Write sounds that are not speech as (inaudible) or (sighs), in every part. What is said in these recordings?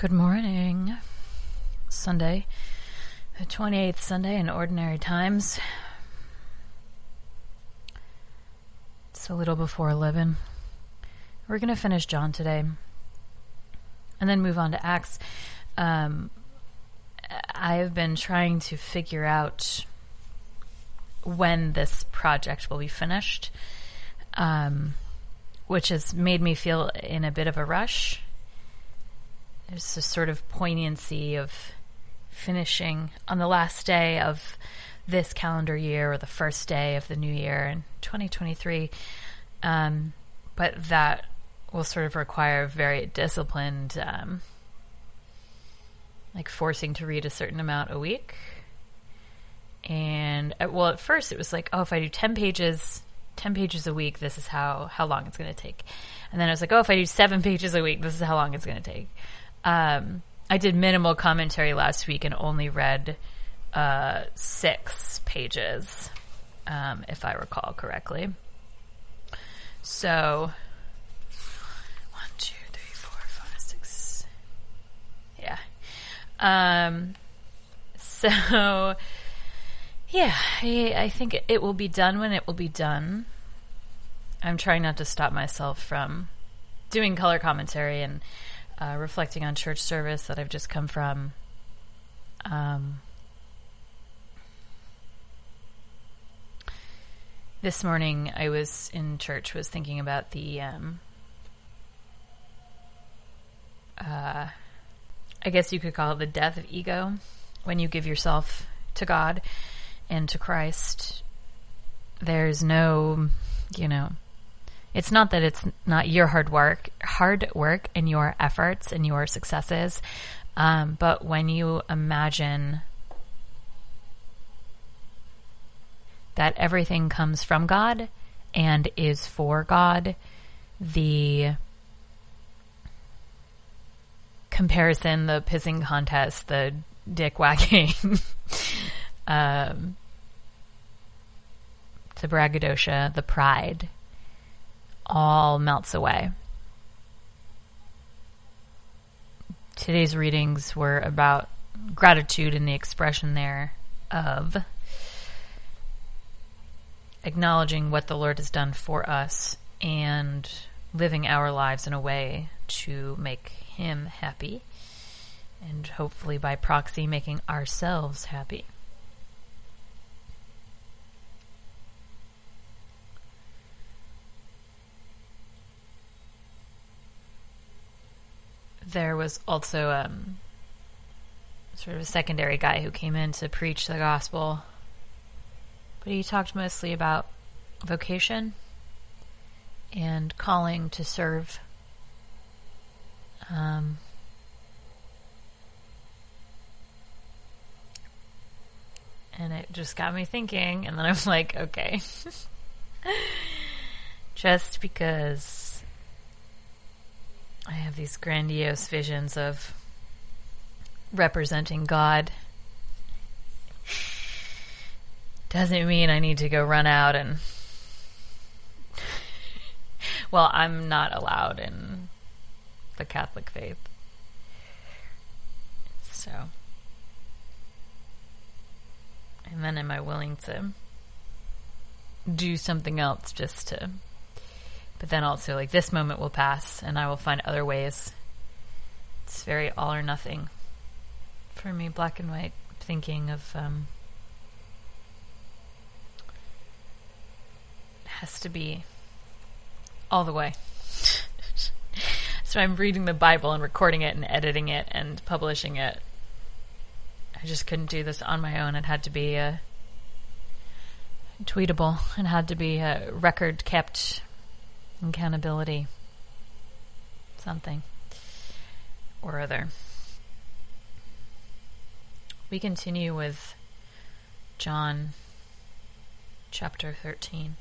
Good morning. Sunday, the 28th Sunday in ordinary times. It's a little before 11. We're going to finish John today and then move on to Acts. Um, I've been trying to figure out when this project will be finished, um, which has made me feel in a bit of a rush there's a sort of poignancy of finishing on the last day of this calendar year or the first day of the new year in 2023. Um, but that will sort of require very disciplined, um, like forcing to read a certain amount a week. And uh, well, at first it was like, oh, if I do 10 pages, 10 pages a week, this is how, how long it's going to take. And then I was like, oh, if I do seven (laughs) pages a week, this is how long it's going to take. Um, I did minimal commentary last week and only read uh, six pages, um, if I recall correctly. So, one, two, three, four, five, six. Yeah. Um, so, yeah, I, I think it will be done when it will be done. I'm trying not to stop myself from doing color commentary and uh, reflecting on church service that I've just come from. Um, this morning I was in church, was thinking about the, um, uh, I guess you could call it the death of ego when you give yourself to God and to Christ. There's no, you know, it's not that it's not your hard work, hard work and your efforts and your successes. Um, but when you imagine that everything comes from God and is for God, the comparison, the pissing contest, the dick whacking, (laughs) um, the braggadocio, the pride, all melts away. Today's readings were about gratitude and the expression there of acknowledging what the Lord has done for us and living our lives in a way to make Him happy and hopefully by proxy making ourselves happy. There was also um, sort of a secondary guy who came in to preach the gospel, but he talked mostly about vocation and calling to serve. Um, and it just got me thinking, and then I was like, okay. (laughs) just because I have these grandiose visions of representing God. Doesn't mean I need to go run out and. well, I'm not allowed in the Catholic faith. So. And then am I willing to do something else just to but then also, like, this moment will pass and I will find other ways. It's very all or nothing for me, black and white thinking of, um, has to be all the way. (laughs) so I'm reading the Bible and recording it and editing it and publishing it. I just couldn't do this on my own. It had to be a tweetable and had to be a record kept accountability, something or other. We continue with John chapter 13.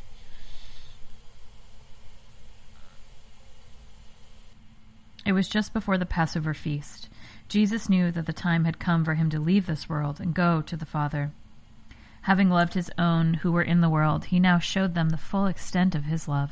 It was just before the Passover feast. Jesus knew that the time had come for him to leave this world and go to the Father. Having loved his own who were in the world, he now showed them the full extent of his love.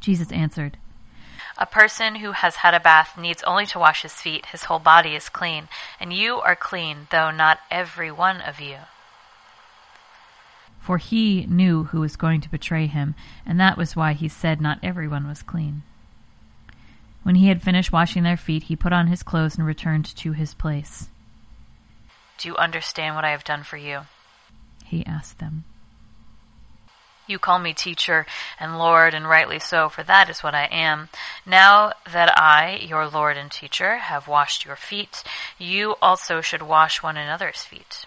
Jesus answered, A person who has had a bath needs only to wash his feet. His whole body is clean, and you are clean, though not every one of you. For he knew who was going to betray him, and that was why he said not everyone was clean. When he had finished washing their feet, he put on his clothes and returned to his place. Do you understand what I have done for you? He asked them. You call me teacher and Lord, and rightly so, for that is what I am. Now that I, your Lord and teacher, have washed your feet, you also should wash one another's feet.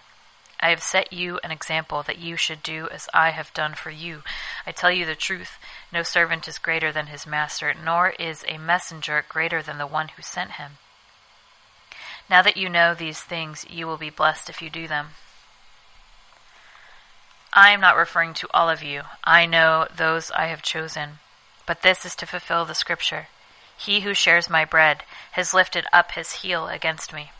I have set you an example that you should do as I have done for you. I tell you the truth, no servant is greater than his master, nor is a messenger greater than the one who sent him. Now that you know these things, you will be blessed if you do them. I am not referring to all of you. I know those I have chosen. But this is to fulfill the scripture. He who shares my bread has lifted up his heel against me.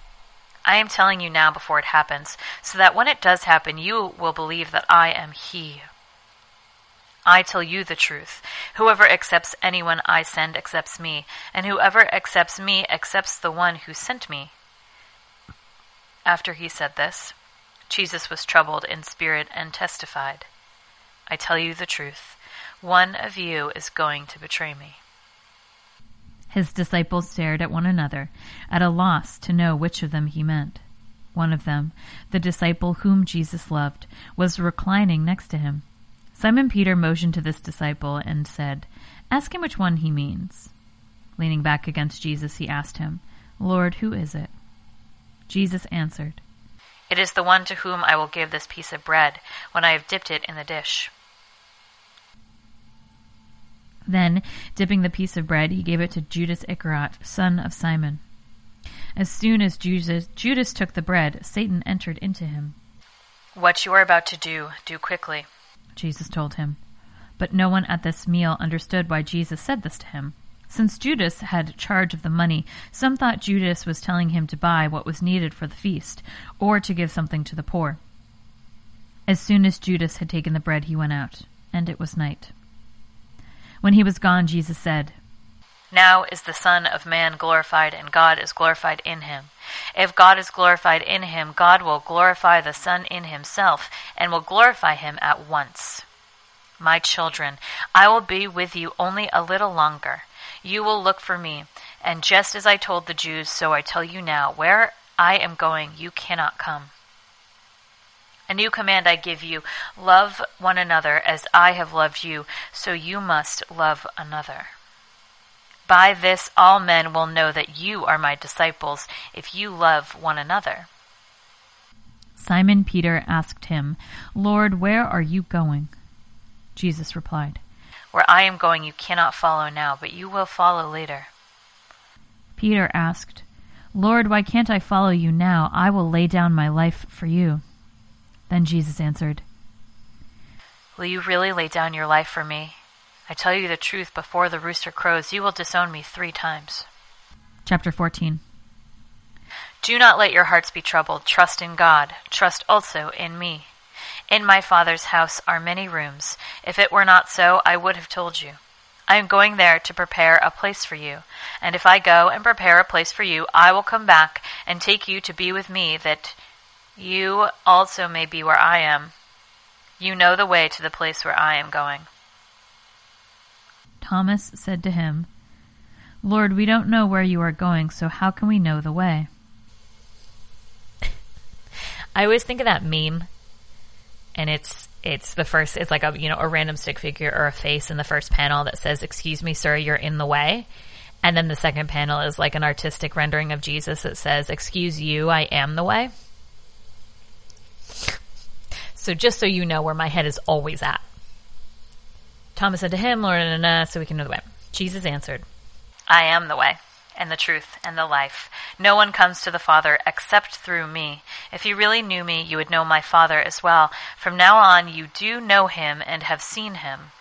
I am telling you now before it happens, so that when it does happen, you will believe that I am he. I tell you the truth. Whoever accepts anyone I send accepts me, and whoever accepts me accepts the one who sent me. After he said this, Jesus was troubled in spirit and testified, I tell you the truth, one of you is going to betray me. His disciples stared at one another, at a loss to know which of them he meant. One of them, the disciple whom Jesus loved, was reclining next to him. Simon Peter motioned to this disciple and said, Ask him which one he means. Leaning back against Jesus, he asked him, Lord, who is it? Jesus answered, it is the one to whom I will give this piece of bread when I have dipped it in the dish. Then, dipping the piece of bread, he gave it to Judas Iscariot, son of Simon. As soon as Judas, Judas took the bread, Satan entered into him. What you are about to do, do quickly, Jesus told him. But no one at this meal understood why Jesus said this to him. Since Judas had charge of the money, some thought Judas was telling him to buy what was needed for the feast, or to give something to the poor. As soon as Judas had taken the bread, he went out, and it was night. When he was gone, Jesus said, Now is the Son of Man glorified, and God is glorified in him. If God is glorified in him, God will glorify the Son in himself, and will glorify him at once. My children, I will be with you only a little longer. You will look for me. And just as I told the Jews, so I tell you now, where I am going, you cannot come. A new command I give you love one another as I have loved you, so you must love another. By this, all men will know that you are my disciples if you love one another. Simon Peter asked him, Lord, where are you going? Jesus replied, where I am going you cannot follow now, but you will follow later. Peter asked, Lord, why can't I follow you now? I will lay down my life for you. Then Jesus answered, Will you really lay down your life for me? I tell you the truth, before the rooster crows, you will disown me three times. Chapter 14 Do not let your hearts be troubled. Trust in God. Trust also in me. In my Father's house are many rooms. If it were not so, I would have told you. I am going there to prepare a place for you. And if I go and prepare a place for you, I will come back and take you to be with me, that you also may be where I am. You know the way to the place where I am going. Thomas said to him, Lord, we don't know where you are going, so how can we know the way? (laughs) I always think of that meme, and it's it's the first. It's like a you know a random stick figure or a face in the first panel that says, "Excuse me, sir, you're in the way," and then the second panel is like an artistic rendering of Jesus that says, "Excuse you, I am the way." So just so you know where my head is always at. Thomas said to him, Lord, so we can know the way. Jesus answered, I am the way and the truth and the life. No one comes to the Father except through me. If you really knew me, you would know my Father as well. From now on, you do know him and have seen him.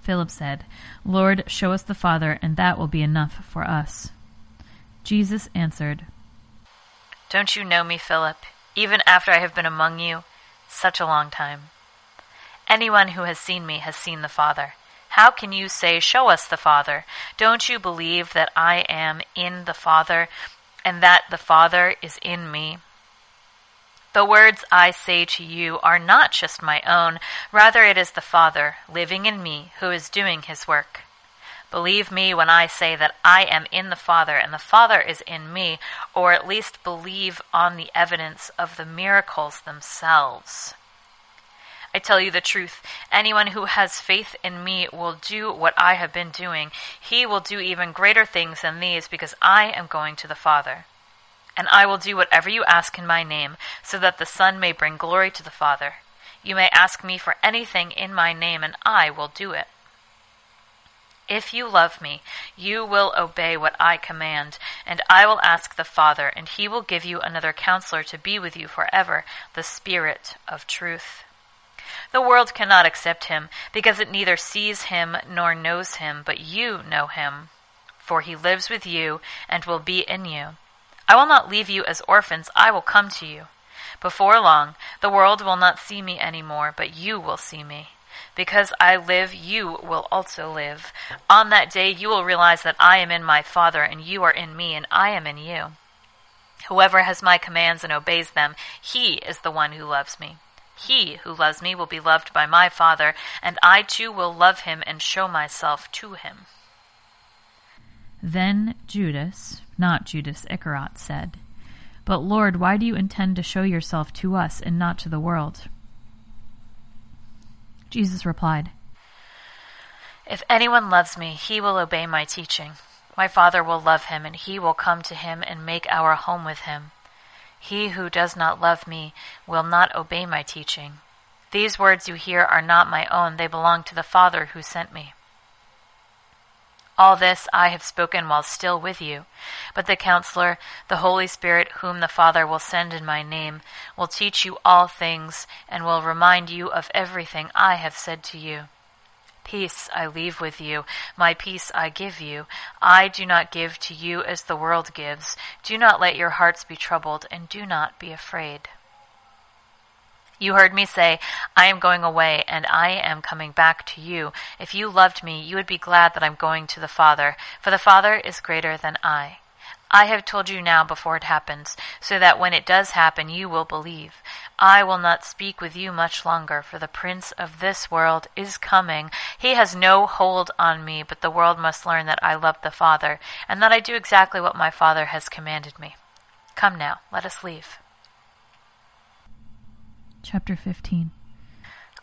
Philip said, Lord, show us the Father, and that will be enough for us. Jesus answered, Don't you know me, Philip, even after I have been among you such a long time? Anyone who has seen me has seen the Father. How can you say, Show us the Father? Don't you believe that I am in the Father, and that the Father is in me? The words I say to you are not just my own, rather, it is the Father living in me who is doing his work. Believe me when I say that I am in the Father and the Father is in me, or at least believe on the evidence of the miracles themselves. I tell you the truth. Anyone who has faith in me will do what I have been doing. He will do even greater things than these because I am going to the Father. And I will do whatever you ask in my name, so that the Son may bring glory to the Father. You may ask me for anything in my name, and I will do it. If you love me, you will obey what I command, and I will ask the Father, and he will give you another counselor to be with you forever, the Spirit of truth. The world cannot accept him, because it neither sees him nor knows him, but you know him, for he lives with you and will be in you. I will not leave you as orphans, I will come to you. Before long, the world will not see me any more, but you will see me. Because I live, you will also live. On that day, you will realize that I am in my Father, and you are in me, and I am in you. Whoever has my commands and obeys them, he is the one who loves me. He who loves me will be loved by my Father, and I too will love him and show myself to him. Then Judas, not Judas Iscariot, said, But Lord, why do you intend to show yourself to us and not to the world? Jesus replied, If anyone loves me, he will obey my teaching. My Father will love him, and he will come to him and make our home with him. He who does not love me will not obey my teaching. These words you hear are not my own, they belong to the Father who sent me. All this I have spoken while still with you. But the Counselor, the Holy Spirit, whom the Father will send in my name, will teach you all things and will remind you of everything I have said to you. Peace I leave with you, my peace I give you. I do not give to you as the world gives. Do not let your hearts be troubled, and do not be afraid. You heard me say, I am going away, and I am coming back to you. If you loved me, you would be glad that I'm going to the Father, for the Father is greater than I. I have told you now before it happens, so that when it does happen, you will believe. I will not speak with you much longer, for the prince of this world is coming. He has no hold on me, but the world must learn that I love the Father, and that I do exactly what my Father has commanded me. Come now, let us leave. Chapter 15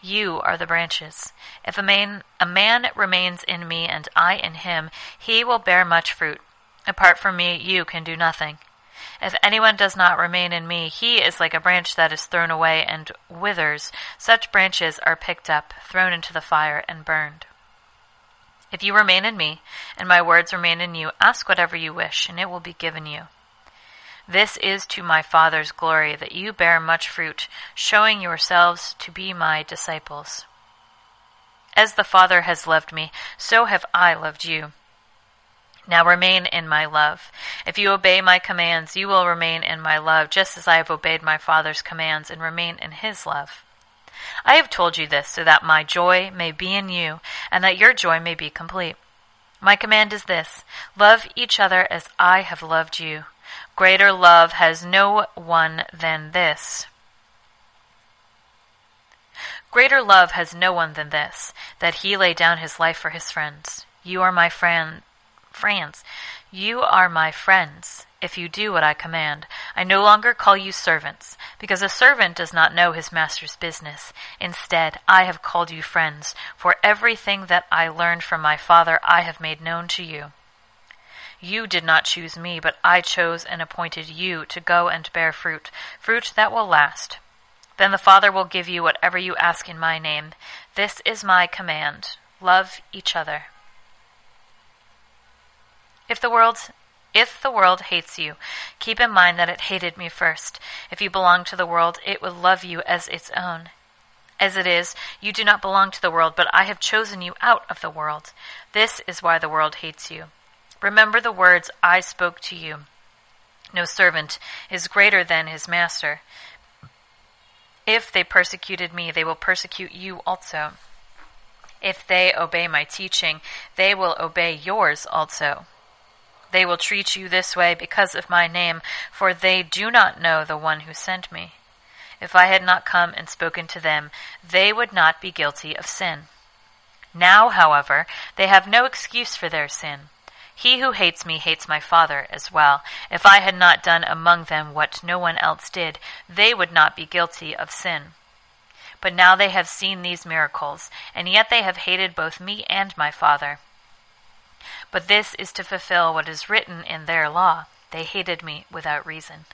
you are the branches. If a man, a man remains in me and I in him, he will bear much fruit. Apart from me, you can do nothing. If anyone does not remain in me, he is like a branch that is thrown away and withers. Such branches are picked up, thrown into the fire, and burned. If you remain in me, and my words remain in you, ask whatever you wish, and it will be given you. This is to my Father's glory that you bear much fruit, showing yourselves to be my disciples. As the Father has loved me, so have I loved you. Now remain in my love. If you obey my commands, you will remain in my love, just as I have obeyed my Father's commands and remain in his love. I have told you this so that my joy may be in you and that your joy may be complete. My command is this love each other as I have loved you. Greater love has no one than this. Greater love has no one than this, that he lay down his life for his friends. You are my friend, friends. You are my friends if you do what I command. I no longer call you servants, because a servant does not know his master's business. Instead, I have called you friends, for everything that I learned from my Father I have made known to you. You did not choose me, but I chose and appointed you to go and bear fruit, fruit that will last. Then the Father will give you whatever you ask in my name. This is my command. Love each other. If the world if the world hates you, keep in mind that it hated me first. If you belong to the world, it will love you as its own. As it is, you do not belong to the world, but I have chosen you out of the world. This is why the world hates you. Remember the words I spoke to you. No servant is greater than his master. If they persecuted me, they will persecute you also. If they obey my teaching, they will obey yours also. They will treat you this way because of my name, for they do not know the one who sent me. If I had not come and spoken to them, they would not be guilty of sin. Now, however, they have no excuse for their sin. He who hates me hates my Father as well. If I had not done among them what no one else did, they would not be guilty of sin. But now they have seen these miracles, and yet they have hated both me and my Father. But this is to fulfill what is written in their law. They hated me without reason.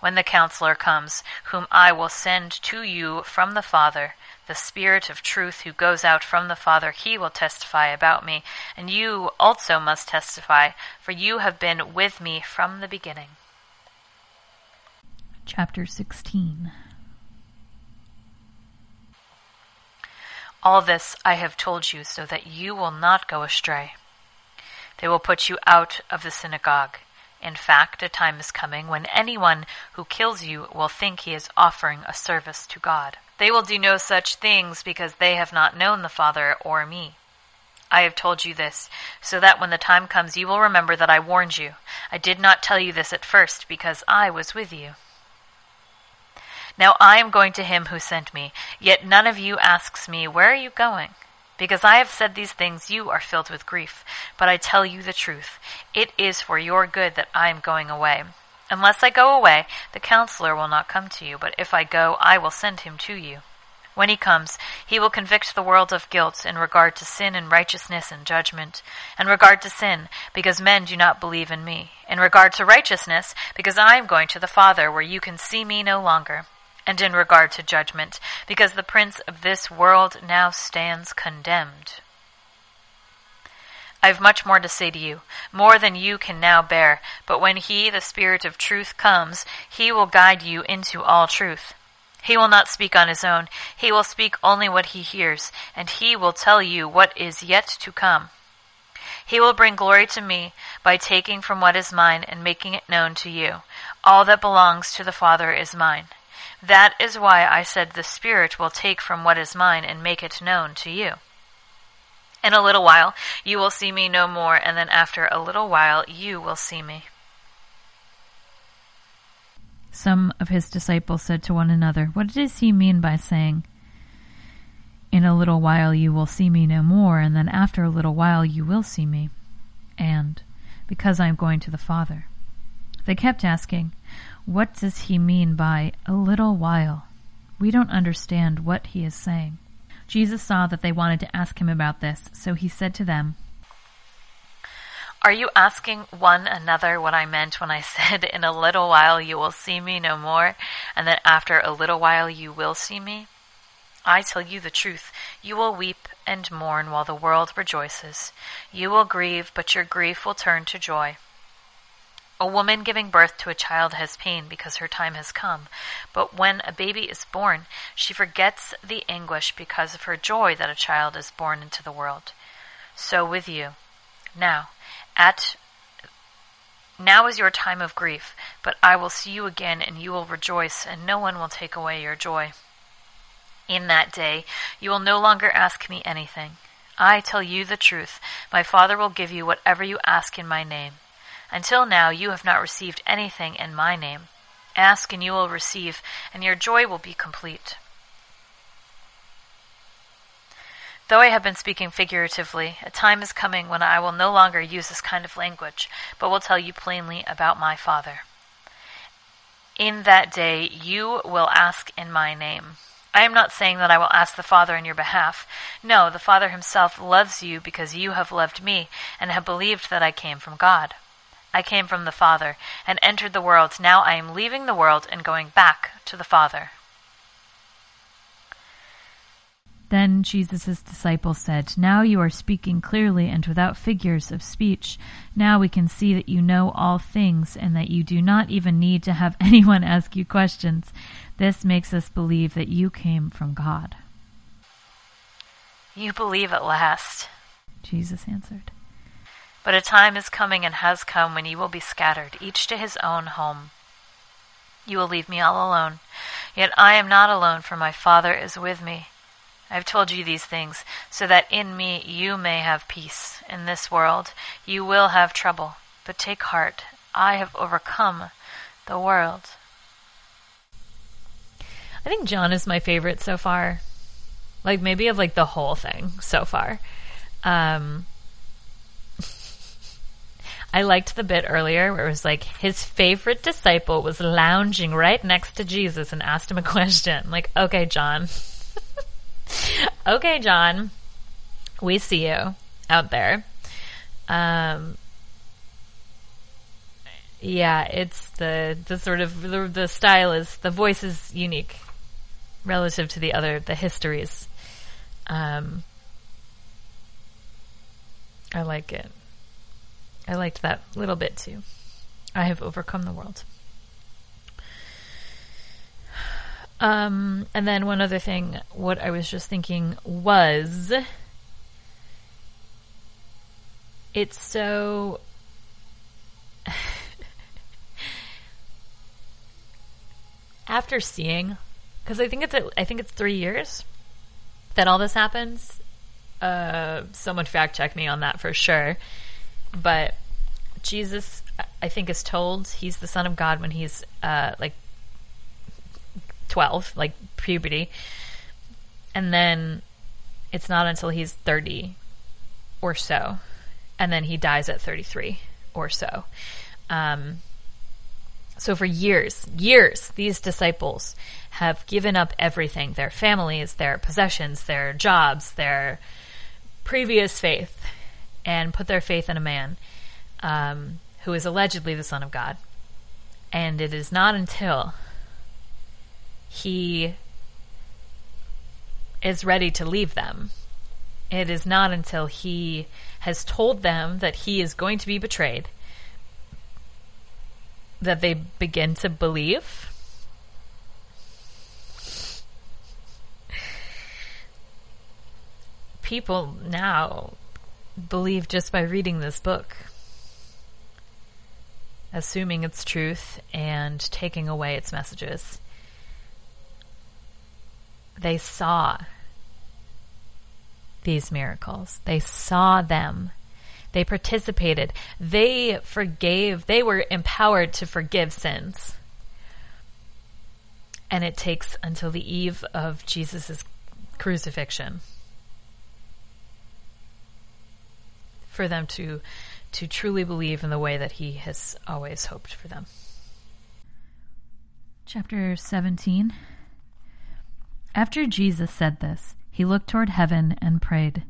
When the counselor comes, whom I will send to you from the Father, the Spirit of truth who goes out from the Father, he will testify about me, and you also must testify, for you have been with me from the beginning. Chapter 16 All this I have told you so that you will not go astray. They will put you out of the synagogue. In fact, a time is coming when anyone who kills you will think he is offering a service to God. They will do no such things because they have not known the Father or me. I have told you this, so that when the time comes you will remember that I warned you. I did not tell you this at first because I was with you. Now I am going to him who sent me, yet none of you asks me, Where are you going? Because I have said these things, you are filled with grief. But I tell you the truth. It is for your good that I am going away. Unless I go away, the counselor will not come to you, but if I go, I will send him to you. When he comes, he will convict the world of guilt in regard to sin and righteousness and judgment. In regard to sin, because men do not believe in me. In regard to righteousness, because I am going to the Father where you can see me no longer and in regard to judgment, because the prince of this world now stands condemned. I have much more to say to you, more than you can now bear, but when he, the Spirit of truth, comes, he will guide you into all truth. He will not speak on his own, he will speak only what he hears, and he will tell you what is yet to come. He will bring glory to me by taking from what is mine and making it known to you. All that belongs to the Father is mine. That is why I said the Spirit will take from what is mine and make it known to you. In a little while you will see me no more, and then after a little while you will see me. Some of his disciples said to one another, What does he mean by saying, In a little while you will see me no more, and then after a little while you will see me? And, Because I am going to the Father. They kept asking, what does he mean by a little while? We don't understand what he is saying. Jesus saw that they wanted to ask him about this, so he said to them, Are you asking one another what I meant when I said, In a little while you will see me no more, and then after a little while you will see me? I tell you the truth. You will weep and mourn while the world rejoices. You will grieve, but your grief will turn to joy. A woman giving birth to a child has pain because her time has come, but when a baby is born, she forgets the anguish because of her joy that a child is born into the world. So with you. Now, At now is your time of grief, but I will see you again, and you will rejoice, and no one will take away your joy. In that day you will no longer ask me anything. I tell you the truth. My Father will give you whatever you ask in my name. Until now you have not received anything in my name. Ask and you will receive, and your joy will be complete. Though I have been speaking figuratively, a time is coming when I will no longer use this kind of language, but will tell you plainly about my Father. In that day you will ask in my name. I am not saying that I will ask the Father in your behalf. No, the Father himself loves you because you have loved me and have believed that I came from God. I came from the Father and entered the world. Now I am leaving the world and going back to the Father. Then Jesus' disciples said, Now you are speaking clearly and without figures of speech. Now we can see that you know all things and that you do not even need to have (laughs) anyone ask you questions. This makes us believe that you came from God. You believe at last. Jesus answered. But a time is coming and has come when you will be scattered, each to his own home. You will leave me all alone. Yet I am not alone, for my Father is with me. I have told you these things, so that in me you may have peace. In this world you will have trouble, but take heart, I have overcome the world. I think John is my favorite so far. Like maybe of like the whole thing so far. Um I liked the bit earlier where it was like his favorite disciple was lounging right next to Jesus and asked him a question. Like, okay, John. (laughs) okay, John, we see you out there. Um, yeah, it's the the sort of the, the style is the voice is unique relative to the other the histories. Um, I like it. I liked that little bit too. I have overcome the world. Um, and then one other thing, what I was just thinking was it's so (laughs) after seeing because I think it's a, I think it's three years that all this happens. Uh, someone fact check me on that for sure. But Jesus, I think, is told he's the Son of God when he's uh, like 12, like puberty. And then it's not until he's 30 or so. And then he dies at 33 or so. Um, so for years, years, these disciples have given up everything their families, their possessions, their jobs, their previous faith and put their faith in a man um, who is allegedly the Son of God. And it is not until he is ready to leave them. It is not until he has told them that he is going to be betrayed that they begin to believe. People now believe just by reading this book, assuming its truth and taking away its messages. They saw these miracles. They saw them. They participated. They forgave. They were empowered to forgive sins. And it takes until the eve of Jesus' crucifixion for them to to truly believe in the way that he has always hoped for them. Chapter 17 after Jesus said this, he looked toward heaven and prayed,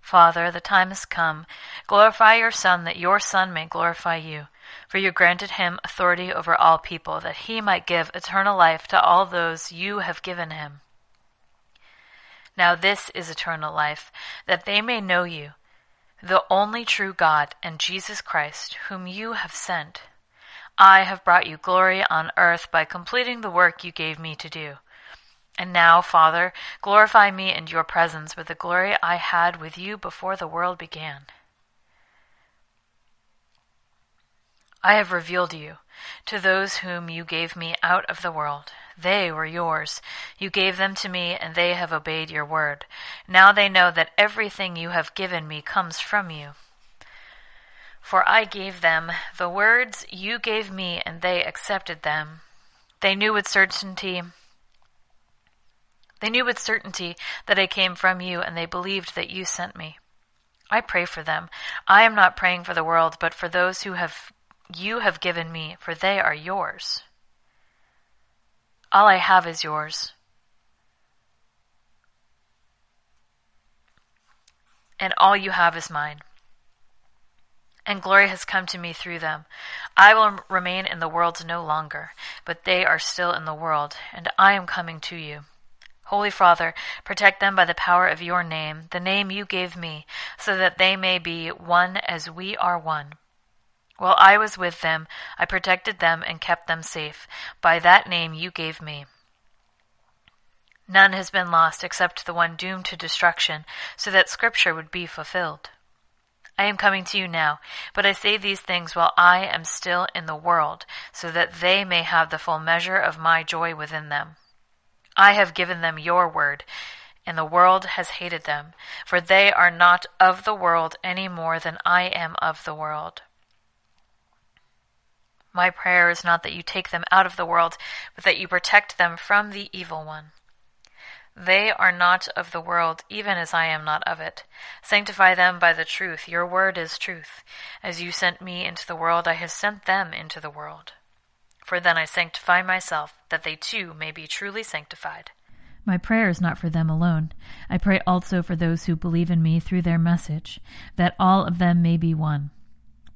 Father, the time has come. Glorify your Son, that your Son may glorify you. For you granted him authority over all people, that he might give eternal life to all those you have given him. Now this is eternal life, that they may know you, the only true God, and Jesus Christ, whom you have sent. I have brought you glory on earth by completing the work you gave me to do. And now, Father, glorify me in your presence with the glory I had with you before the world began. I have revealed you to those whom you gave me out of the world. They were yours. You gave them to me, and they have obeyed your word. Now they know that everything you have given me comes from you. For I gave them the words you gave me, and they accepted them. They knew with certainty they knew with certainty that I came from you, and they believed that you sent me. I pray for them. I am not praying for the world, but for those who have you have given me, for they are yours. All I have is yours. And all you have is mine. And glory has come to me through them. I will remain in the world no longer, but they are still in the world, and I am coming to you. Holy Father, protect them by the power of your name, the name you gave me, so that they may be one as we are one. While I was with them, I protected them and kept them safe by that name you gave me. None has been lost except the one doomed to destruction, so that Scripture would be fulfilled. I am coming to you now, but I say these things while I am still in the world, so that they may have the full measure of my joy within them. I have given them your word, and the world has hated them, for they are not of the world any more than I am of the world. My prayer is not that you take them out of the world, but that you protect them from the evil one. They are not of the world, even as I am not of it. Sanctify them by the truth. Your word is truth. As you sent me into the world, I have sent them into the world. For then I sanctify myself, that they too may be truly sanctified. My prayer is not for them alone. I pray also for those who believe in me through their message, that all of them may be one.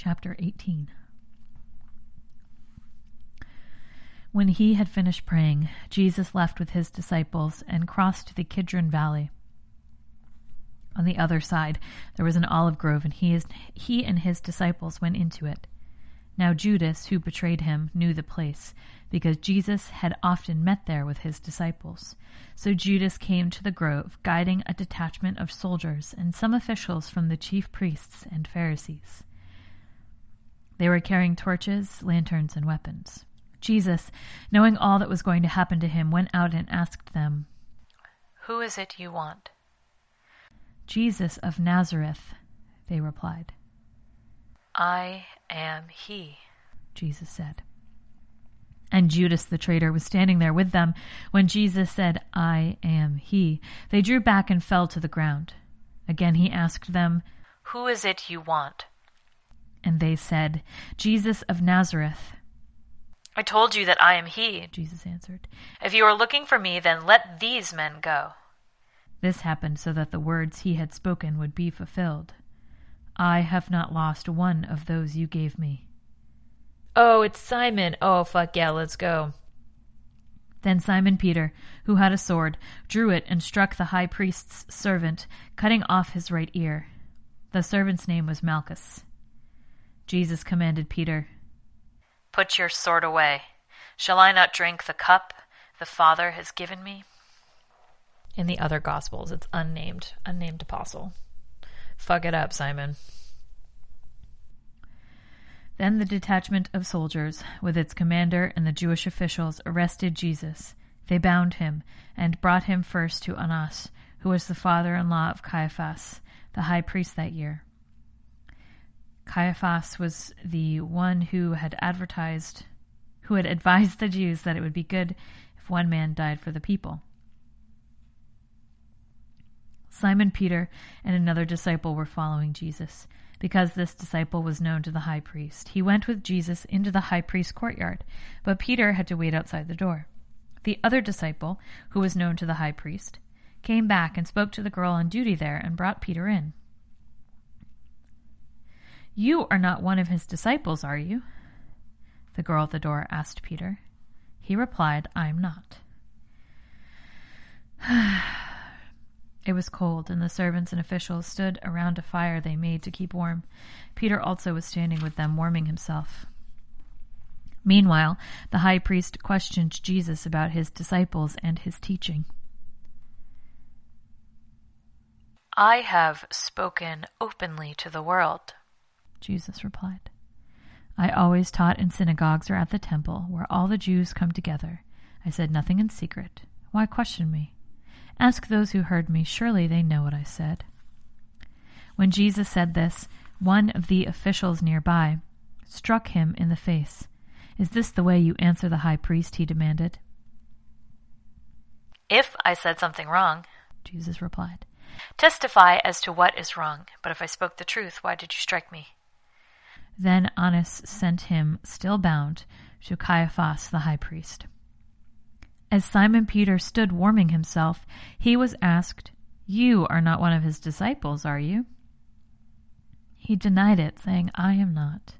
Chapter 18 When he had finished praying, Jesus left with his disciples and crossed the Kidron Valley. On the other side, there was an olive grove, and he, is, he and his disciples went into it. Now Judas, who betrayed him, knew the place, because Jesus had often met there with his disciples. So Judas came to the grove, guiding a detachment of soldiers and some officials from the chief priests and Pharisees. They were carrying torches, lanterns, and weapons. Jesus, knowing all that was going to happen to him, went out and asked them, Who is it you want? Jesus of Nazareth, they replied. I am he, Jesus said. And Judas the traitor was standing there with them when Jesus said, I am he. They drew back and fell to the ground. Again he asked them, Who is it you want? And they said, Jesus of Nazareth. I told you that I am he, Jesus answered. If you are looking for me, then let these men go. This happened so that the words he had spoken would be fulfilled. I have not lost one of those you gave me. Oh, it's Simon. Oh, fuck yeah, let's go. Then Simon Peter, who had a sword, drew it and struck the high priest's servant, cutting off his right ear. The servant's name was Malchus. Jesus commanded Peter, Put your sword away. Shall I not drink the cup the Father has given me? In the other Gospels, it's unnamed, unnamed apostle. Fuck it up, Simon. Then the detachment of soldiers, with its commander and the Jewish officials, arrested Jesus. They bound him and brought him first to Annas, who was the father in law of Caiaphas, the high priest that year. Caiaphas was the one who had advertised who had advised the Jews that it would be good if one man died for the people. Simon Peter and another disciple were following Jesus. Because this disciple was known to the high priest, he went with Jesus into the high priest's courtyard, but Peter had to wait outside the door. The other disciple, who was known to the high priest, came back and spoke to the girl on duty there and brought Peter in. You are not one of his disciples, are you? The girl at the door asked Peter. He replied, I am not. (sighs) It was cold, and the servants and officials stood around a fire they made to keep warm. Peter also was standing with them, warming himself. Meanwhile, the high priest questioned Jesus about his disciples and his teaching. I have spoken openly to the world. Jesus replied. I always taught in synagogues or at the temple, where all the Jews come together. I said nothing in secret. Why question me? Ask those who heard me. Surely they know what I said. When Jesus said this, one of the officials nearby struck him in the face. Is this the way you answer the high priest? he demanded. If I said something wrong, Jesus replied, testify as to what is wrong. But if I spoke the truth, why did you strike me? Then Annas sent him, still bound, to Caiaphas the high priest. As Simon Peter stood warming himself, he was asked, You are not one of his disciples, are you? He denied it, saying, I am not.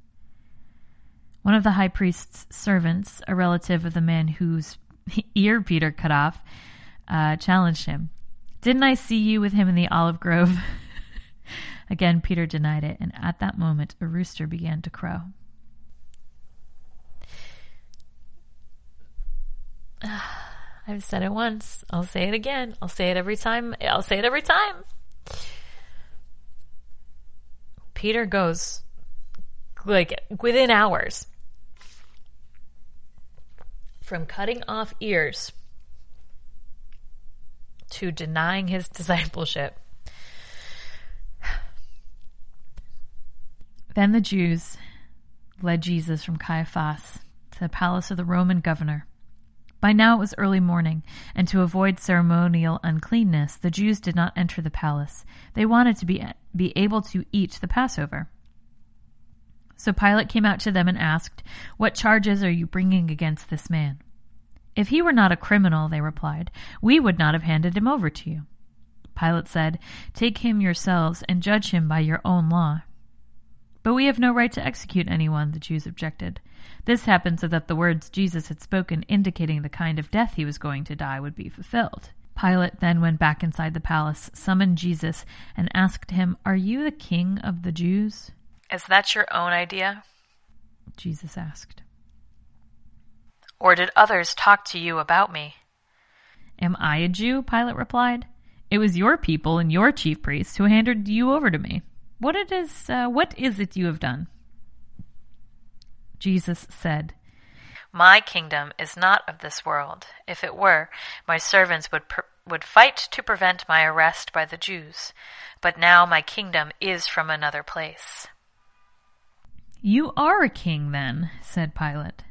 One of the high priest's servants, a relative of the man whose (laughs) ear Peter cut off, uh, challenged him. Didn't I see you with him in the olive grove? (laughs) Again, Peter denied it, and at that moment a rooster began to crow. (sighs) I've said it once. I'll say it again. I'll say it every time. I'll say it every time. Peter goes like within hours from cutting off ears to denying his (laughs) discipleship. Then the Jews led Jesus from Caiaphas to the palace of the Roman governor. By now it was early morning, and to avoid ceremonial uncleanness, the Jews did not enter the palace. They wanted to be, be able to eat the Passover. So Pilate came out to them and asked, What charges are you bringing against this man? If he were not a criminal, they replied, we would not have handed him over to you. Pilate said, Take him yourselves and judge him by your own law. But we have no right to execute anyone, the Jews objected. This happened so that the words Jesus had spoken indicating the kind of death he was going to die would be fulfilled. Pilate then went back inside the palace, summoned Jesus, and asked him, Are you the king of the Jews? Is that your own idea? Jesus asked. Or did others talk to you about me? Am I a Jew? Pilate replied. It was your people and your chief priests who handed you over to me. What it is, uh, what is it you have done? Jesus said, My kingdom is not of this world. If it were, my servants would per- would fight to prevent my arrest by the Jews. But now my kingdom is from another place. You are a king, then, said Pilate.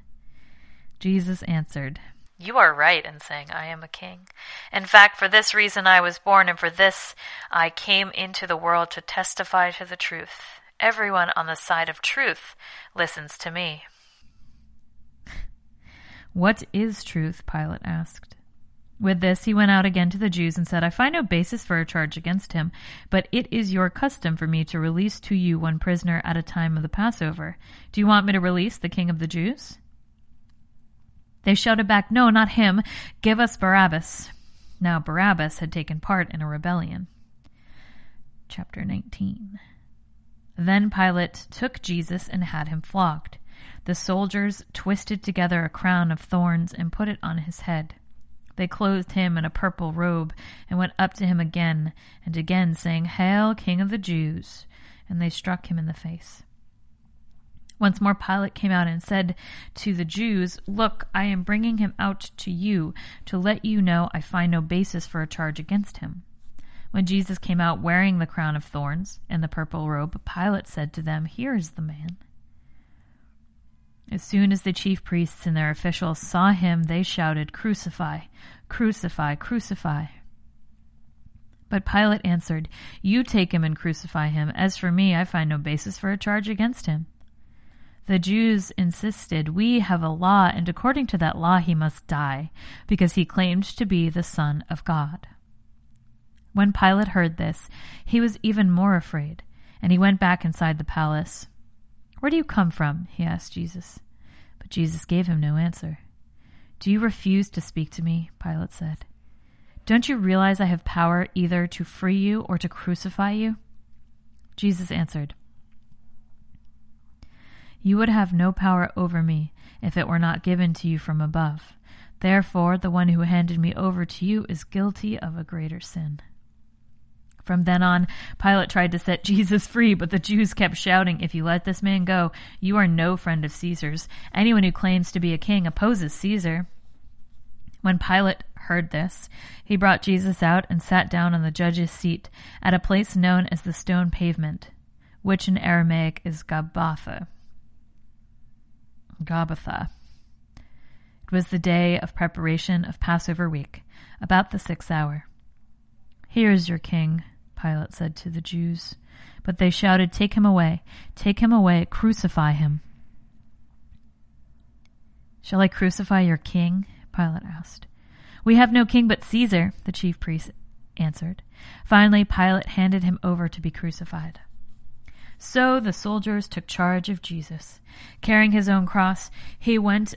Jesus answered, You are right in saying I am a king. In fact, for this reason I was born, and for this I came into the world to testify to the truth. Everyone on the side of truth listens to me. What is truth? Pilate asked. With this, he went out again to the Jews and said, I find no basis for a charge against him, but it is your custom for me to release to you one prisoner at a time of the Passover. Do you want me to release the king of the Jews? They shouted back, No, not him. Give us Barabbas. Now, Barabbas had taken part in a rebellion. Chapter 19. Then Pilate took Jesus and had him flogged. The soldiers twisted together a crown of thorns and put it on his head. They clothed him in a purple robe and went up to him again and again, saying, Hail, King of the Jews! And they struck him in the face. Once more Pilate came out and said to the Jews, Look, I am bringing him out to you to let you know I find no basis for a charge against him. When Jesus came out wearing the crown of thorns and the purple robe, Pilate said to them, Here is the man. As soon as the chief priests and their officials saw him, they shouted, Crucify, crucify, crucify. But Pilate answered, You take him and crucify him. As for me, I find no basis for a charge against him. The Jews insisted, We have a law, and according to that law he must die, because he claimed to be the Son of God. When Pilate heard this, he was even more afraid, and he went back inside the palace. Where do you come from? he asked Jesus. But Jesus gave him no answer. Do you refuse to speak to me? Pilate said. Don't you realize I have power either to free you or to crucify you? Jesus answered, you would have no power over me if it were not given to you from above. Therefore, the one who handed me over to you is guilty of a greater sin. From then on, Pilate tried to set (laughs) Jesus free, but the Jews kept shouting, If you let this man go, you are no friend of Caesar's. Anyone who claims to be a king opposes Caesar. When Pilate heard this, he brought Jesus out and sat down on the judge's seat at a place known as the stone pavement, which in Aramaic is Gabbatha. Gabbatha. It was the day of preparation of Passover week, about the sixth hour. Here is your king, Pilate said to the Jews. But they shouted, Take him away! Take him away! Crucify him! Shall I crucify your king? Pilate asked. We have no king but Caesar, the chief priest answered. Finally, Pilate handed him over to be crucified. So the soldiers took charge of Jesus. Carrying his own cross, he went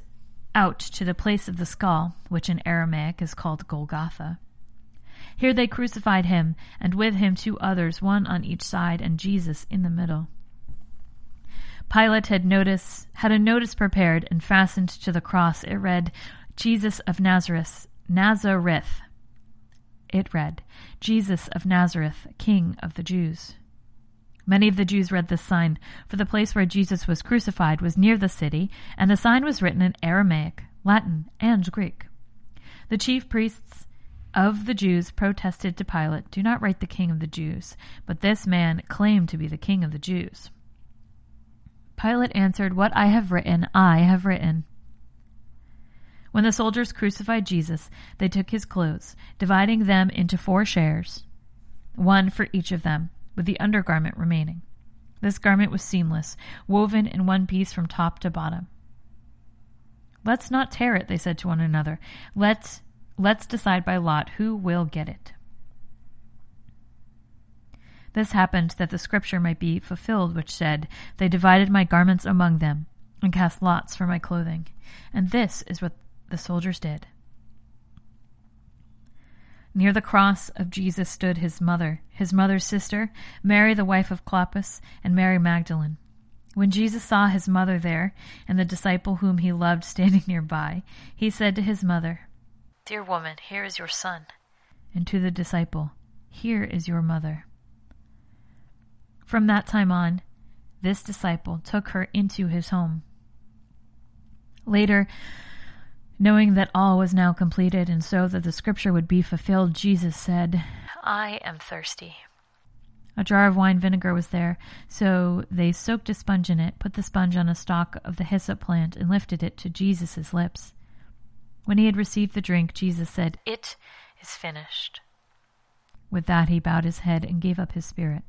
out to the place of the skull, which in Aramaic is called Golgotha. Here they crucified him, and with him two others, one on each side, and Jesus in the middle. Pilate had notice had a notice prepared and fastened to the cross. It read, Jesus of Nazareth, Nazareth. It read, Jesus of Nazareth, King of the Jews. Many of the Jews read this sign, for the place where Jesus was crucified was near the city, and the sign was written in Aramaic, Latin, and Greek. The chief priests of the Jews protested to Pilate, Do not write the king of the Jews, but this man claimed to be the king of the Jews. Pilate answered, What I have written, I have written. When the soldiers crucified Jesus, they took his clothes, dividing them into four shares, one for each of them with the undergarment remaining. This garment was seamless, woven in one piece from top to bottom. Let's not tear it, they said to one another. Let's, let's decide by lot who will get it. This happened that the scripture might be fulfilled, which said, They divided my garments among them, and cast lots for my clothing. And this is what the soldiers did. Near the cross of Jesus stood his mother, his mother's sister, Mary the wife of Clopas, and Mary Magdalene. When Jesus saw his mother there, and the disciple whom he loved standing (laughs) nearby, he said to his mother, Dear woman, here is your son. And to the disciple, Here is your mother. From that time on, this disciple took her into his home. Later, Knowing that all was now completed, and so that the scripture would be fulfilled, Jesus said, I am thirsty. A jar of wine vinegar was there, so they soaked a sponge in it, put the sponge on a stalk of the hyssop plant, and lifted it to Jesus' lips. When he had received the drink, Jesus said, It is finished. With that, he bowed his head and gave up his spirit.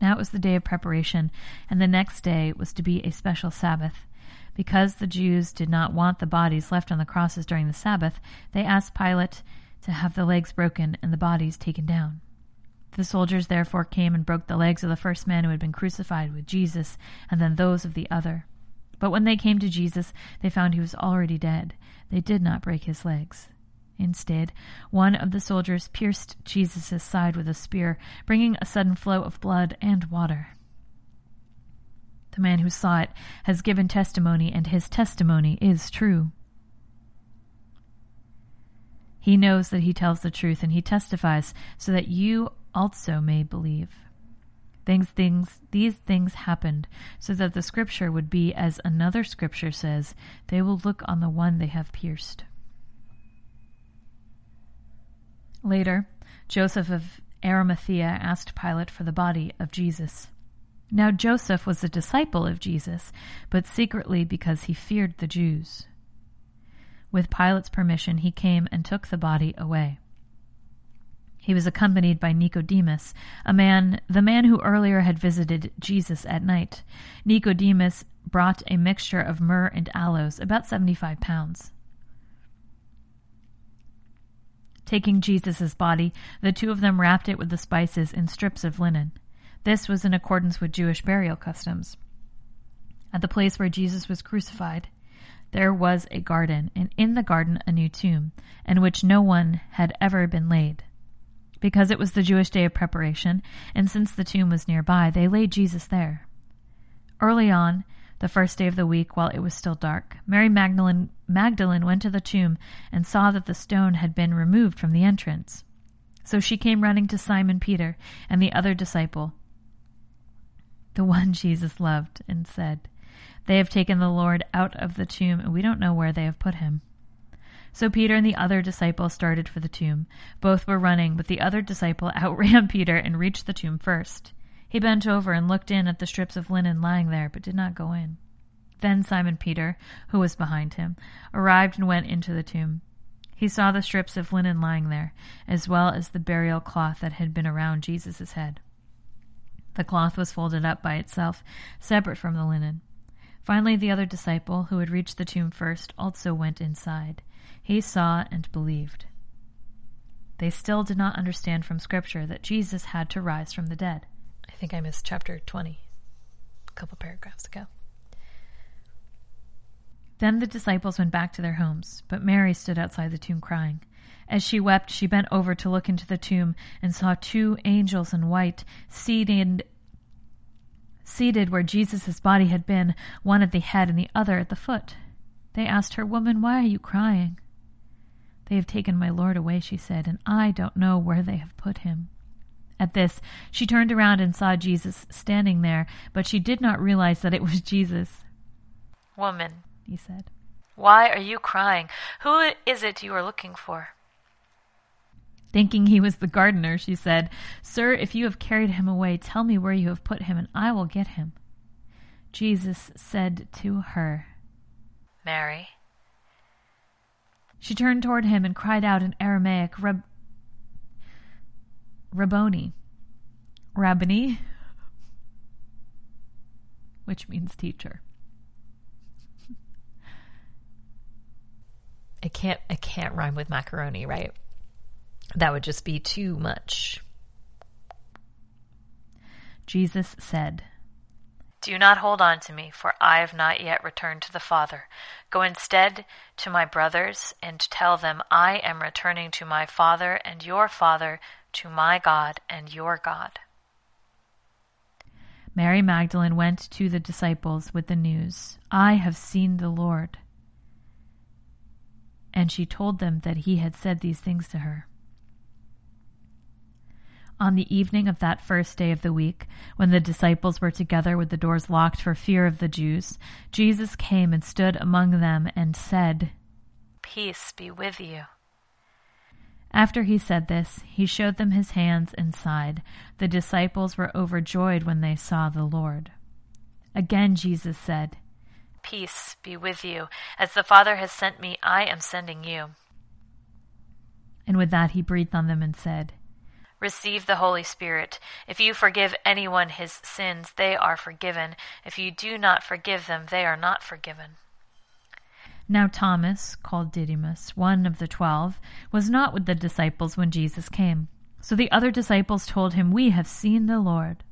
Now it was the day of preparation, and the next day was to be a special Sabbath. Because the Jews did not want the bodies left on the crosses during the Sabbath, they asked Pilate to have the legs broken and the bodies taken down. The soldiers therefore came and broke the legs of the first man who had been crucified with Jesus, and then those of the other. But when they came to Jesus, they found he was already dead. They did not break his legs. Instead, one of the soldiers pierced Jesus' side with a spear, bringing a sudden flow of blood and water. The man who saw it has given testimony, and his testimony is true. He knows that he tells the truth, and he testifies so that you also may believe. Things, things, these things happened so that the scripture would be as another scripture says, they will look on the one they have pierced. Later, Joseph of Arimathea asked Pilate for the body of Jesus. Now Joseph was a disciple of Jesus, but secretly because he feared the Jews. With Pilate's permission, he came and took the body away. He was accompanied by Nicodemus, a man, the man who earlier had visited Jesus at night. Nicodemus brought a mixture of myrrh and aloes, about 75 pounds. Taking Jesus' body, the two of them wrapped it with the spices in strips of linen. This was in accordance with Jewish burial customs. At the place where Jesus was crucified, there was a garden, and in the garden a new tomb, in which no one had ever been laid. Because it was the Jewish day of preparation, and since the tomb was nearby, they laid Jesus there. Early on, the first day of the week, while it was still dark, Mary Magdalene, Magdalene went to the tomb and saw that the stone had been removed from the entrance. So she came running to Simon Peter and the other disciple the one Jesus loved, and said, They have taken the Lord out of the tomb, and we don't know where they have put him. So Peter and the other disciple started for the tomb. Both were running, but the other disciple (laughs) outran Peter and reached the tomb first. He bent over and looked in at the strips of linen lying there, but did not go in. Then Simon Peter, who was behind him, arrived and went into the tomb. He saw the strips of linen lying there, as well as the burial cloth that had been around Jesus' head. The cloth was folded up by itself, separate from the linen. Finally, the other disciple, who had reached the tomb first, also went inside. He saw and believed. They still did not understand from Scripture that Jesus had to rise from the dead. I think I missed chapter 20 a couple paragraphs ago. Then the disciples went back to their homes, but Mary stood outside the tomb crying. As she wept, she bent over to look into the tomb and saw two angels in white seated seated where Jesus' body had been, one at the head and the other at the foot. They asked her, Woman, why are you crying? They have taken my Lord away, she said, and I don't know where they have put him. At this, she turned around and saw Jesus standing there, but she did not realize that it was Jesus. Woman, he said, why are you crying? Who is it you are looking for? Thinking he was the gardener, she said, Sir, if you have carried him away, tell me where you have put him, and I will get him. Jesus said to her, Mary. She turned toward him and cried out in Aramaic, Rab- Rabboni, Rabboni, which means teacher. It can't it can't rhyme with macaroni, right? That would just be too much. Jesus said, Do not hold on to me, for I have not yet returned to the Father. Go instead to my brothers and tell them, I am returning to my Father and your Father, to my God and your God. Mary Magdalene went to the disciples with the news, I have seen the Lord. And she told them that he had said these things to her. On the evening of that first day of the week, when the disciples were together with the doors locked for fear of the Jews, Jesus came and stood among them and said, Peace be with you. After he said this, he showed them his hands and side. The disciples were overjoyed when they saw the Lord. Again Jesus said, Peace be with you. As the Father has sent me, I am sending you. And with that he breathed on them and said, Receive the Holy Spirit. If you forgive anyone his sins, they are forgiven. If you do not forgive them, they are not forgiven. Now Thomas, called Didymus, one of the twelve, was not with the disciples when Jesus came. So the other disciples told him, We have seen the Lord.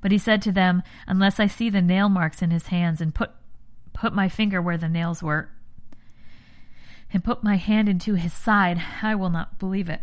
But he said to them, Unless I see the nail marks in his hands and put, put my finger where the nails were, and put my hand into his side, I will not believe it.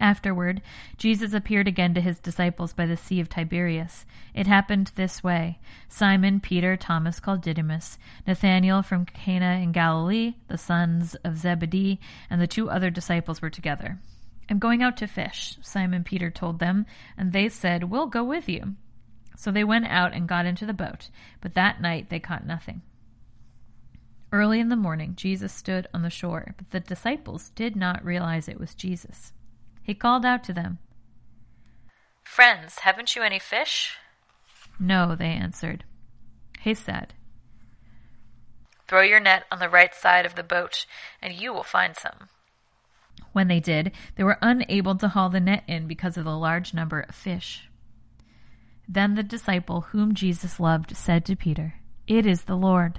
Afterward, Jesus appeared again to his disciples by the Sea of Tiberias. It happened this way Simon, Peter, Thomas called Didymus, Nathanael from Cana in Galilee, the sons of Zebedee, and the two other disciples were together. I'm going out to fish, Simon Peter told them, and they said, We'll go with you. So they went out and got into the boat, but that night they caught nothing. Early in the morning, Jesus stood on the shore, but the disciples did not realize it was Jesus. He called out to them. Friends, haven't you any fish? No, they answered. He said, Throw your net on the right side of the boat, and you will find some. When they did, they were unable to haul the net in because of the large number of fish. Then the disciple whom Jesus loved said to Peter, It is the Lord.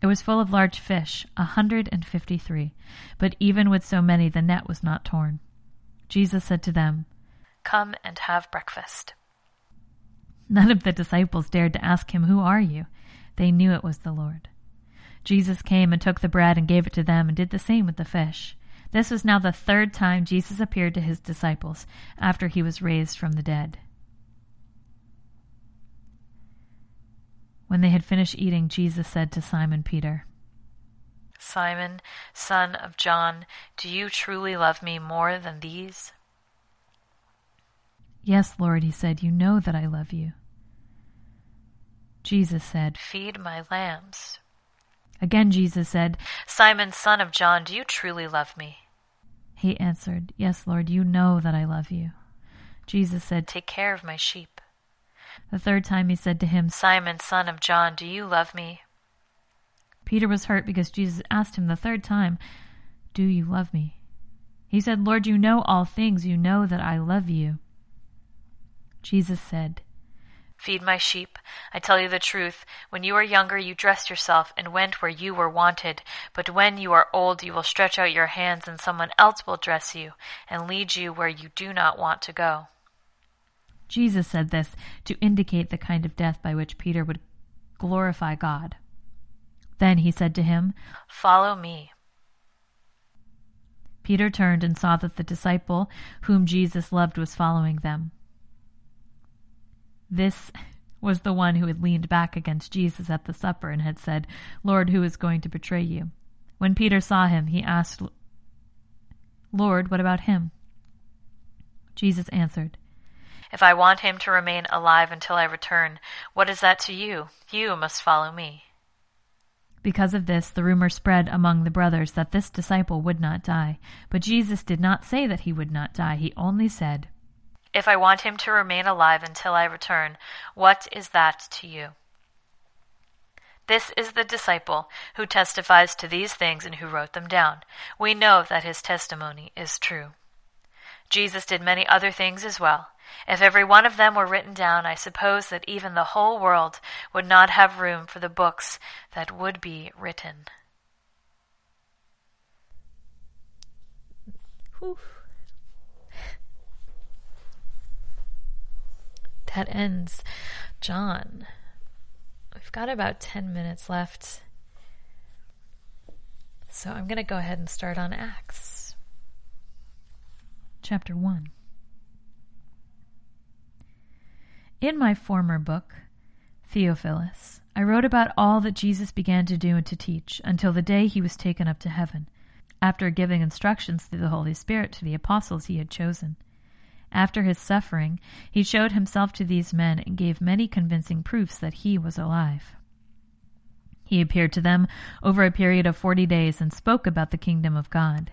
It was full of large fish, a hundred and fifty three, but even with so many the net was not torn. Jesus said to them, Come and have breakfast. None of the disciples dared to ask him, Who are you? They knew it was the Lord. Jesus came and took the bread and gave it to them and did the same with the fish. This was now the third time Jesus appeared to his disciples after he was raised from the dead. When they had finished eating, Jesus said to Simon Peter, Simon, son of John, do you truly love me more than these? Yes, Lord, he said, you know that I love you. Jesus said, Feed my lambs. Again, Jesus said, Simon, son of John, do you truly love me? He answered, Yes, Lord, you know that I love you. Jesus said, Take care of my sheep. The third time he said to him, Simon, son of John, do you love me? Peter was hurt because Jesus asked him the third time, Do you love me? He said, Lord, you know all things. You know that I love you. Jesus said, Feed my sheep. I tell you the truth. When you were younger, you dressed yourself and went where you were wanted. But when you are old, you will stretch out your hands, and someone else will dress you and lead you where you do not want to go. Jesus said this to indicate the kind of death by which Peter would glorify God. Then he said to him, Follow me. Peter turned and saw that the disciple whom Jesus loved was following them. This was the one who had leaned back against Jesus at the supper and had said, Lord, who is going to betray you? When Peter saw him, he asked, Lord, what about him? Jesus answered, If I want him to remain alive until I return, what is that to you? You must follow me. Because of this, the rumor spread among the brothers that this disciple would not die. But Jesus did not say that he would not die. He only said, If I want him to remain alive until I return, what is that to you? This is the disciple who testifies to these things and who wrote them down. We know that his testimony is true. Jesus did many other things as well. If every one of them were written down, I suppose that even the whole world would not have room for the books that would be written. That ends John. We've got about 10 minutes left. So I'm going to go ahead and start on Acts. Chapter 1. In my former book, Theophilus, I wrote about all that Jesus began to do and to teach until the day he was taken up to heaven, after giving instructions through the Holy Spirit to the apostles he had chosen. After his suffering, he showed himself to these men and gave many convincing proofs that he was alive. He appeared to them over a period of forty days and spoke about the kingdom of God.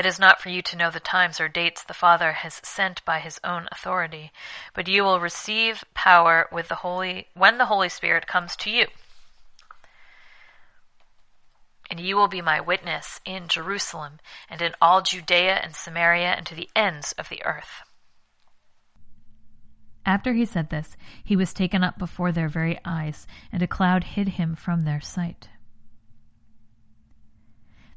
It is not for you to know the times or dates the Father has sent by his own authority, but you will receive power with the Holy when the Holy Spirit comes to you. And you will be my witness in Jerusalem and in all Judea and Samaria and to the ends of the earth. After he said this, he was taken up before their very eyes, and a cloud hid him from their sight.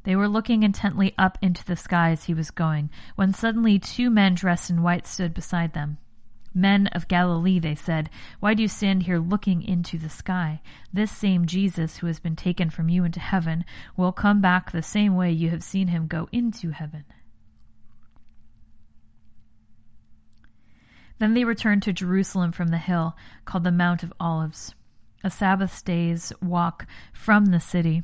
They were looking intently up into the sky as he was going, when suddenly two men dressed in white stood beside them. Men of Galilee, they said, why do you stand here looking into the sky? This same Jesus who has been taken from you into heaven will come back the same way you have seen him go into heaven. Then they returned to Jerusalem from the hill called the Mount of Olives, a Sabbath day's walk from the city.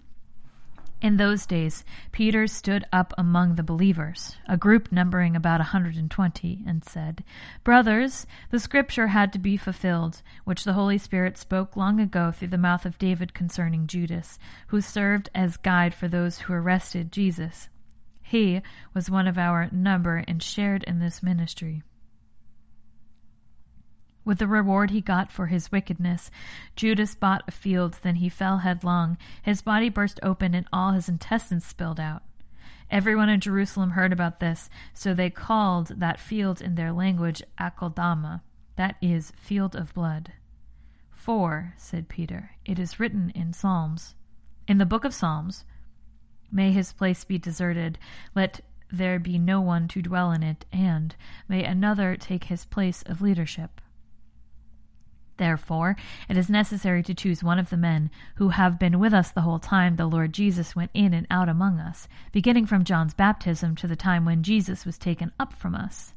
In those days, Peter stood up among the believers, a group numbering about a 120, and said, Brothers, the scripture had to be fulfilled, which the Holy Spirit spoke long ago through the mouth of David concerning Judas, who served as guide for those who arrested Jesus. He was one of our number and shared in this ministry. With the reward he got for his wickedness, Judas bought a field, then he fell headlong. His body burst open and all his intestines spilled out. Everyone in Jerusalem heard about this, so they called that field in their language Akeldama, that is, field of blood. For, said Peter, it is written in Psalms, in the book of Psalms, May his place be deserted, let there be no one to dwell in it, and may another take his place of leadership. Therefore, it is necessary to choose one of the men who have been with us the whole time the Lord Jesus went in and out among us, beginning from John's baptism to the time when Jesus was taken up from us.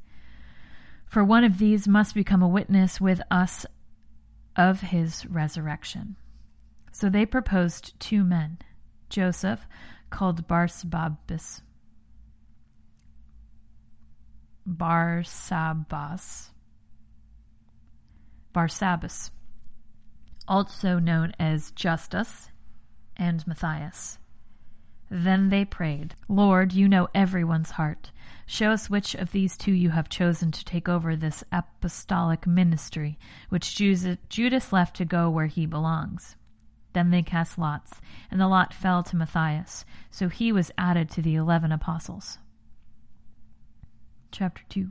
For one of these must become a witness with us of his resurrection. So they proposed two men, Joseph, called Barsabbas, Barsabbas, Barsabbas, also known as Justus, and Matthias. Then they prayed, Lord, you know everyone's heart. Show us which of these two you have chosen to take over this apostolic ministry, which Judas left to go where he belongs. Then they cast lots, and the lot fell to Matthias, so he was added to the eleven apostles. Chapter 2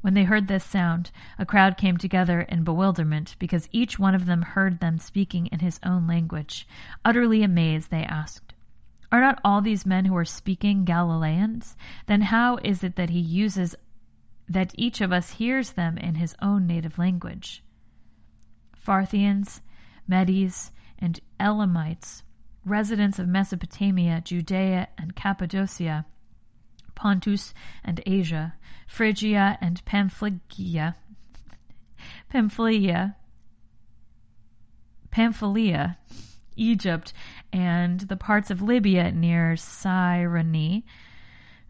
When they heard this sound, a crowd came together in bewilderment, because each one of them heard them speaking in his own language. Utterly amazed, they asked, Are not all these men who are speaking Galileans? Then how is it that he uses that each of us hears them in his own native language? Parthians, Medes, and Elamites, residents of Mesopotamia, Judea, and Cappadocia, Pontus and Asia, Phrygia and Pamphylia, Pamphylia, Pamphylia, Egypt, and the parts of Libya near Cyrene,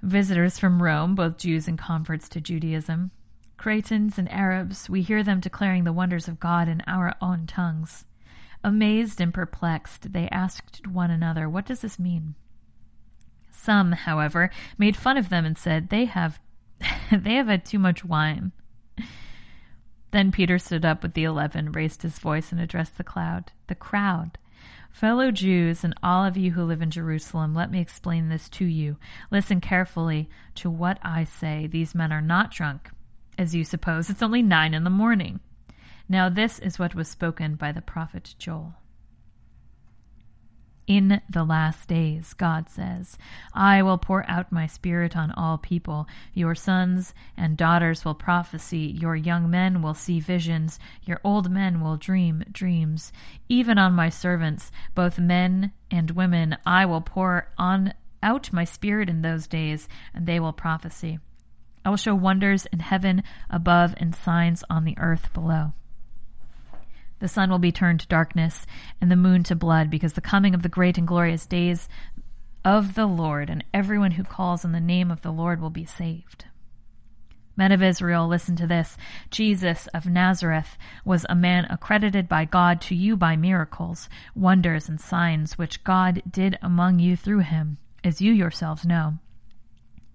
Visitors from Rome, both Jews and converts to Judaism, Cretans and Arabs, we hear them declaring the wonders of God in our own tongues. Amazed and perplexed, they asked one another, What does this mean? Some, however, made fun of them and said, They have (laughs) they have had too much wine. Then Peter stood up with the eleven, raised his voice, and addressed the crowd. The crowd. Fellow Jews and all of you who live in Jerusalem, let me explain this to you. Listen carefully to what I say. These men are not drunk, as you suppose. It's only nine in the morning. Now, this is what was spoken by the prophet Joel. In the last days, God says, I will pour out my spirit on all people. Your sons and daughters will prophesy. Your young men will see visions. Your old men will dream dreams. Even on my servants, both men and women, I will pour on out my spirit in those days, and they will prophesy. I will show wonders in heaven above and signs on the earth below. The sun will be turned to darkness and the moon to blood because the coming of the great and glorious days of the Lord and everyone who calls on the name of the Lord will be saved. Men of Israel, listen to this. Jesus of Nazareth was a man accredited by God to you by miracles, wonders, and signs which God did among you through him, as you yourselves know.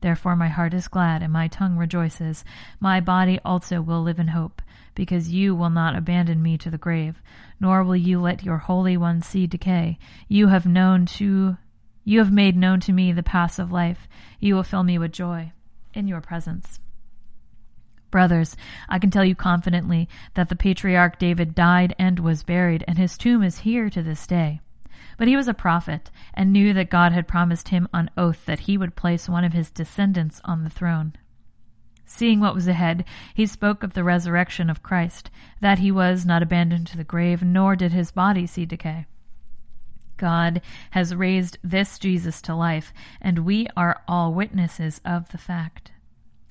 Therefore my heart is glad, and my tongue rejoices. My body also will live in hope because you will not abandon me to the grave, nor will you let your Holy One see decay. You have known to you have made known to me the paths of life. You will fill me with joy in your presence. Brothers, I can tell you confidently that the patriarch David died and was buried, and his tomb is here to this day. But he was a prophet, and knew that God had promised him on oath that he would place one of his descendants on the throne. Seeing what was ahead, he spoke of the resurrection of Christ, that he was not abandoned to the grave, nor did his body see decay. God has raised this Jesus to life, and we are all witnesses of the fact.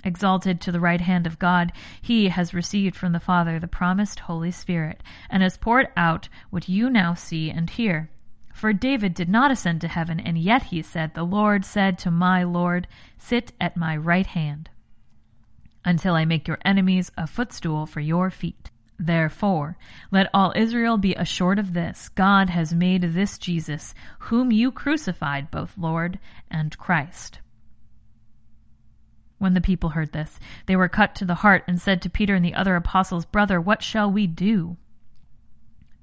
Exalted to the right hand of God, he has received from the Father the promised Holy Spirit, and has poured out what you now see and hear. For David did not ascend to heaven, and yet he said, The Lord said to my Lord, Sit at my right hand until I make your enemies a footstool for your feet. Therefore, let all Israel be assured of this God has made this Jesus, whom you crucified, both Lord and Christ. When the people heard this, they were cut to the heart and said to Peter and the other apostles, Brother, what shall we do?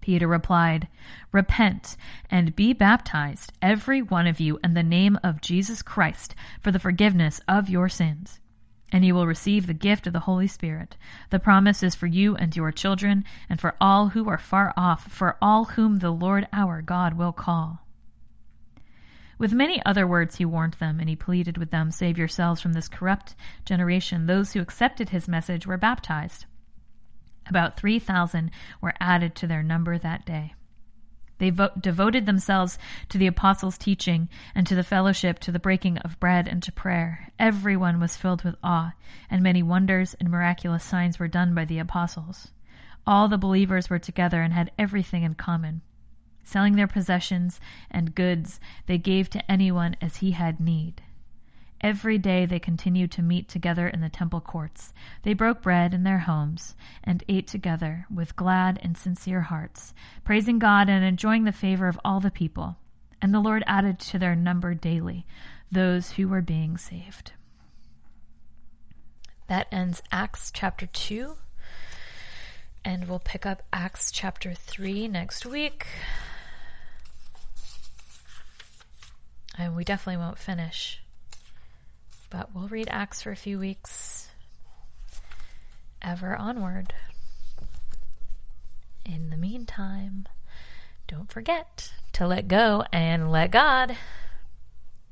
Peter replied, Repent and be baptized, every one of you, in the name of Jesus Christ, for the forgiveness of your sins and you will receive the gift of the Holy Spirit. The promise is for you and your children, and for all who are far off, for all whom the Lord our God will call. With many other words he warned them, and he pleaded with them, Save yourselves from this corrupt generation. Those who accepted his message were baptized. About 3,000 were added to their number that day. They vo- devoted themselves to the apostles' teaching and to the fellowship, to the breaking of bread and to prayer. Everyone was filled with awe, and many wonders and miraculous signs were done by the apostles. All the believers were together and had everything in common. Selling their possessions and goods, they gave to anyone as he had need. Every day they continued to meet together in the temple courts. They broke bread in their homes and ate together with glad and sincere hearts, praising God and enjoying the favor of all the people. And the Lord added to their number daily those who were being saved. That ends Acts chapter 2. And we'll pick up Acts chapter 3 next week. And we definitely won't finish but we'll read Acts for a few weeks. Ever onward. In the meantime, don't forget to let go and let God.